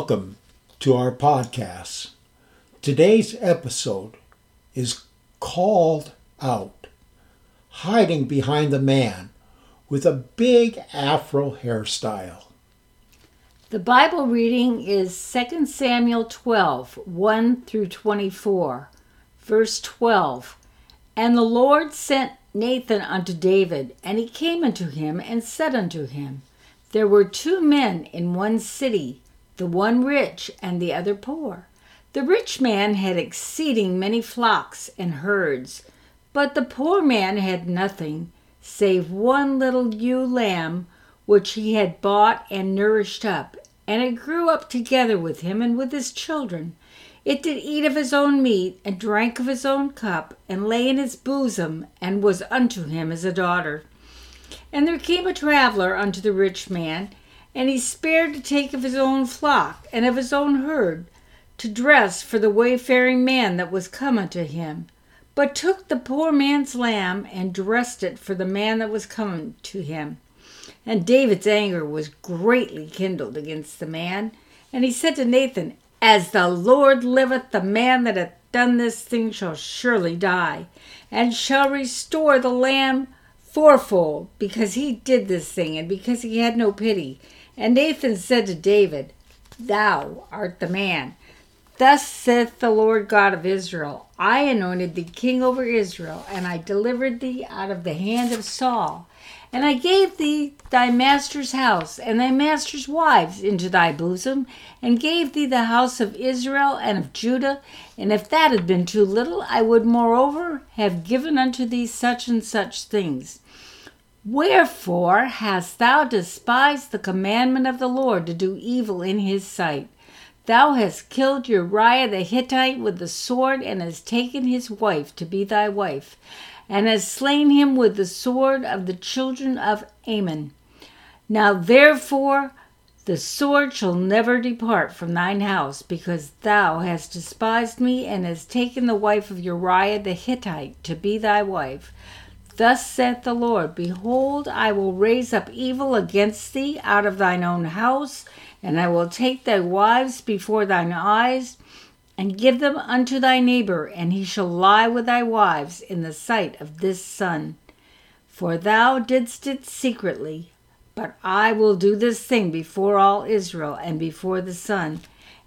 Welcome to our podcast. Today's episode is called out Hiding Behind the Man with a Big Afro Hairstyle. The Bible reading is 2 Samuel 12 1 through 24. Verse 12 And the Lord sent Nathan unto David, and he came unto him and said unto him, There were two men in one city the one rich and the other poor. The rich man had exceeding many flocks and herds, but the poor man had nothing save one little ewe lamb which he had bought and nourished up, and it grew up together with him and with his children. It did eat of his own meat, and drank of his own cup, and lay in his bosom, and was unto him as a daughter. And there came a traveller unto the rich man, and he spared to take of his own flock and of his own herd to dress for the wayfaring man that was come unto him, but took the poor man's lamb and dressed it for the man that was come to him. And David's anger was greatly kindled against the man, and he said to Nathan, As the Lord liveth, the man that hath done this thing shall surely die, and shall restore the lamb fourfold, because he did this thing, and because he had no pity. And Nathan said to David, Thou art the man. Thus saith the Lord God of Israel I anointed thee king over Israel, and I delivered thee out of the hand of Saul. And I gave thee thy master's house and thy master's wives into thy bosom, and gave thee the house of Israel and of Judah. And if that had been too little, I would moreover have given unto thee such and such things. Wherefore hast thou despised the commandment of the Lord to do evil in his sight? Thou hast killed Uriah the Hittite with the sword, and hast taken his wife to be thy wife, and has slain him with the sword of the children of Ammon. Now therefore the sword shall never depart from thine house, because thou hast despised me, and hast taken the wife of Uriah the Hittite to be thy wife. Thus saith the Lord Behold, I will raise up evil against thee out of thine own house, and I will take thy wives before thine eyes, and give them unto thy neighbor, and he shall lie with thy wives in the sight of this sun. For thou didst it secretly, but I will do this thing before all Israel and before the sun.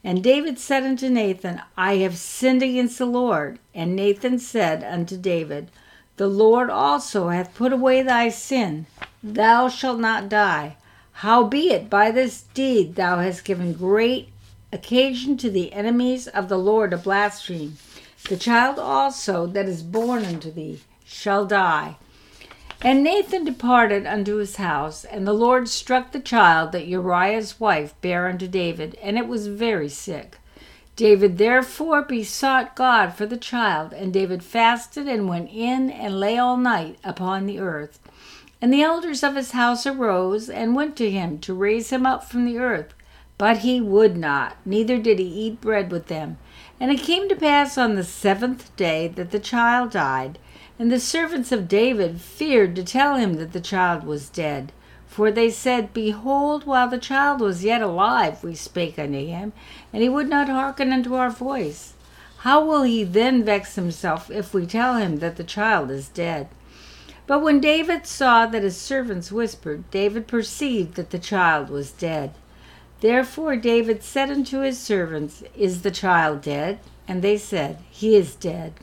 And David said unto Nathan, I have sinned against the Lord. And Nathan said unto David, the Lord also hath put away thy sin. Thou shalt not die. Howbeit, by this deed thou hast given great occasion to the enemies of the Lord to blaspheme. The child also that is born unto thee shall die. And Nathan departed unto his house, and the Lord struck the child that Uriah's wife bare unto David, and it was very sick. David therefore besought God for the child, and David fasted and went in and lay all night upon the earth. And the elders of his house arose and went to him to raise him up from the earth. But he would not, neither did he eat bread with them. And it came to pass on the seventh day that the child died, and the servants of David feared to tell him that the child was dead. For they said, Behold, while the child was yet alive, we spake unto him, and he would not hearken unto our voice. How will he then vex himself if we tell him that the child is dead? But when David saw that his servants whispered, David perceived that the child was dead. Therefore David said unto his servants, Is the child dead? And they said, He is dead.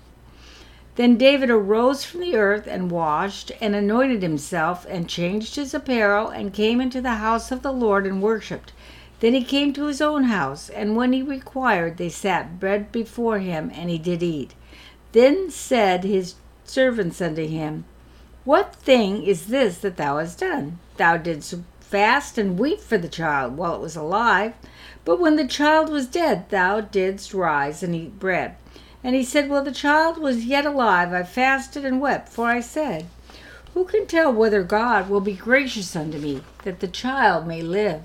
Then David arose from the earth and washed and anointed himself and changed his apparel and came into the house of the Lord and worshipped. Then he came to his own house, and when he required, they set bread before him, and he did eat. Then said his servants unto him, What thing is this that thou hast done? Thou didst fast and weep for the child while it was alive, but when the child was dead, thou didst rise and eat bread. And he said, While the child was yet alive, I fasted and wept, for I said, Who can tell whether God will be gracious unto me, that the child may live?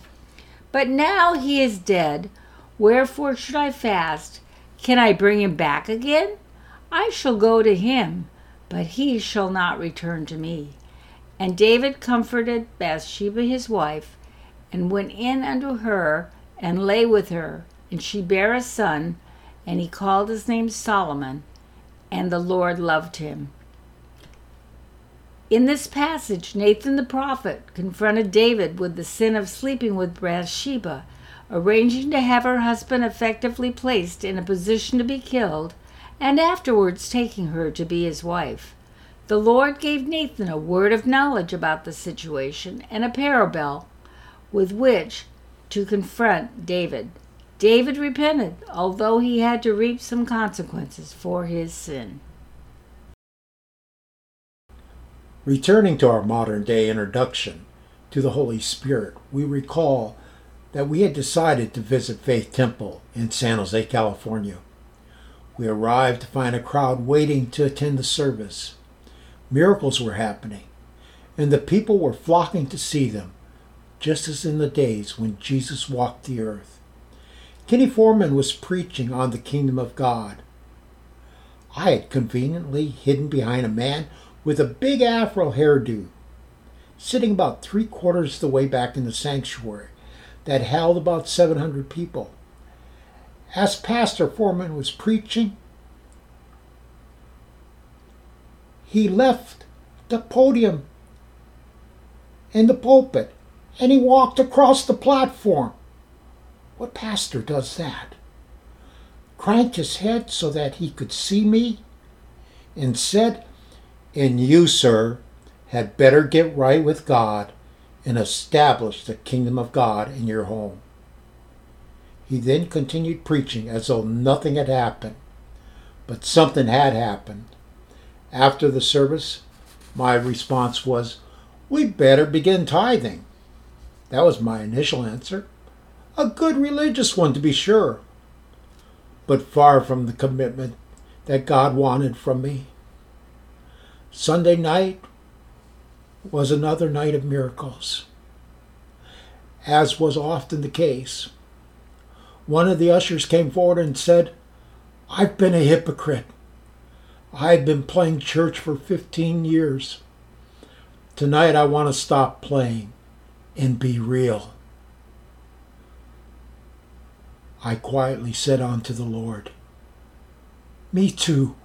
But now he is dead, wherefore should I fast? Can I bring him back again? I shall go to him, but he shall not return to me. And David comforted Bathsheba his wife, and went in unto her and lay with her, and she bare a son, and he called his name Solomon, and the Lord loved him. In this passage, Nathan the prophet confronted David with the sin of sleeping with Bathsheba, arranging to have her husband effectively placed in a position to be killed, and afterwards taking her to be his wife. The Lord gave Nathan a word of knowledge about the situation and a parable with which to confront David. David repented, although he had to reap some consequences for his sin. Returning to our modern day introduction to the Holy Spirit, we recall that we had decided to visit Faith Temple in San Jose, California. We arrived to find a crowd waiting to attend the service. Miracles were happening, and the people were flocking to see them, just as in the days when Jesus walked the earth. Kenny Foreman was preaching on the kingdom of God. I had conveniently hidden behind a man with a big afro hairdo, sitting about three quarters of the way back in the sanctuary that held about 700 people. As Pastor Foreman was preaching, he left the podium and the pulpit and he walked across the platform. What pastor does that? Cranked his head so that he could see me and said, And you, sir, had better get right with God and establish the kingdom of God in your home. He then continued preaching as though nothing had happened, but something had happened. After the service, my response was, We'd better begin tithing. That was my initial answer. A good religious one, to be sure, but far from the commitment that God wanted from me. Sunday night was another night of miracles. As was often the case, one of the ushers came forward and said, I've been a hypocrite. I've been playing church for 15 years. Tonight I want to stop playing and be real. I quietly said unto the Lord, Me too.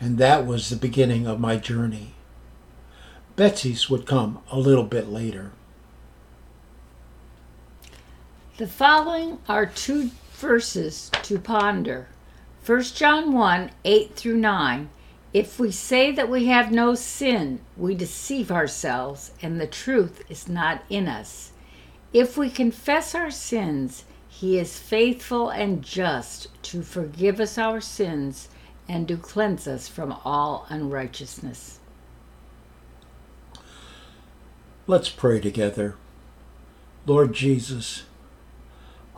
And that was the beginning of my journey. Betsy's would come a little bit later. The following are two verses to ponder. 1 John 1 8 through 9. If we say that we have no sin, we deceive ourselves, and the truth is not in us. If we confess our sins, he is faithful and just to forgive us our sins and to cleanse us from all unrighteousness. Let's pray together. Lord Jesus,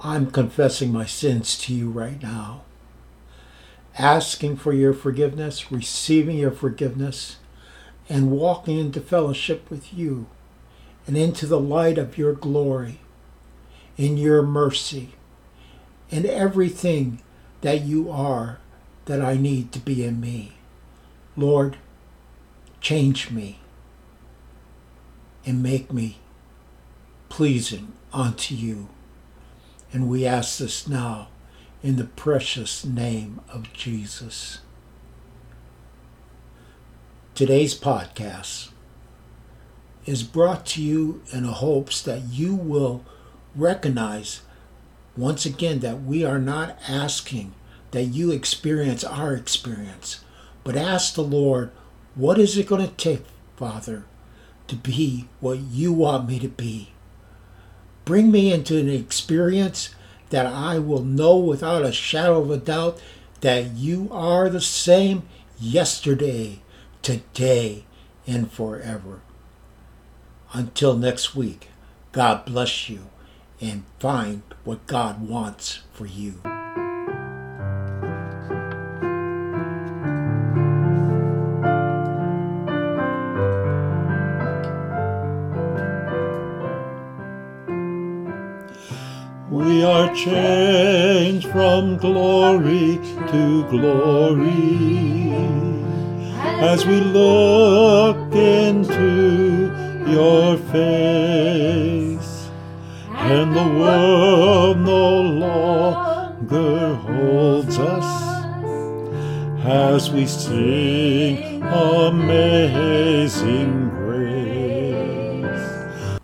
I'm confessing my sins to you right now asking for your forgiveness, receiving your forgiveness, and walking into fellowship with you and into the light of your glory, in your mercy, in everything that you are that I need to be in me. Lord, change me and make me pleasing unto you. And we ask this now in the precious name of Jesus. Today's podcast is brought to you in hopes that you will recognize once again that we are not asking that you experience our experience, but ask the Lord, what is it going to take, Father, to be what you want me to be? Bring me into an experience that I will know without a shadow of a doubt that you are the same yesterday, today, and forever. Until next week, God bless you and find what God wants for you. Changed from glory to glory as we look into your face. and the world no longer holds us as we sing amazing.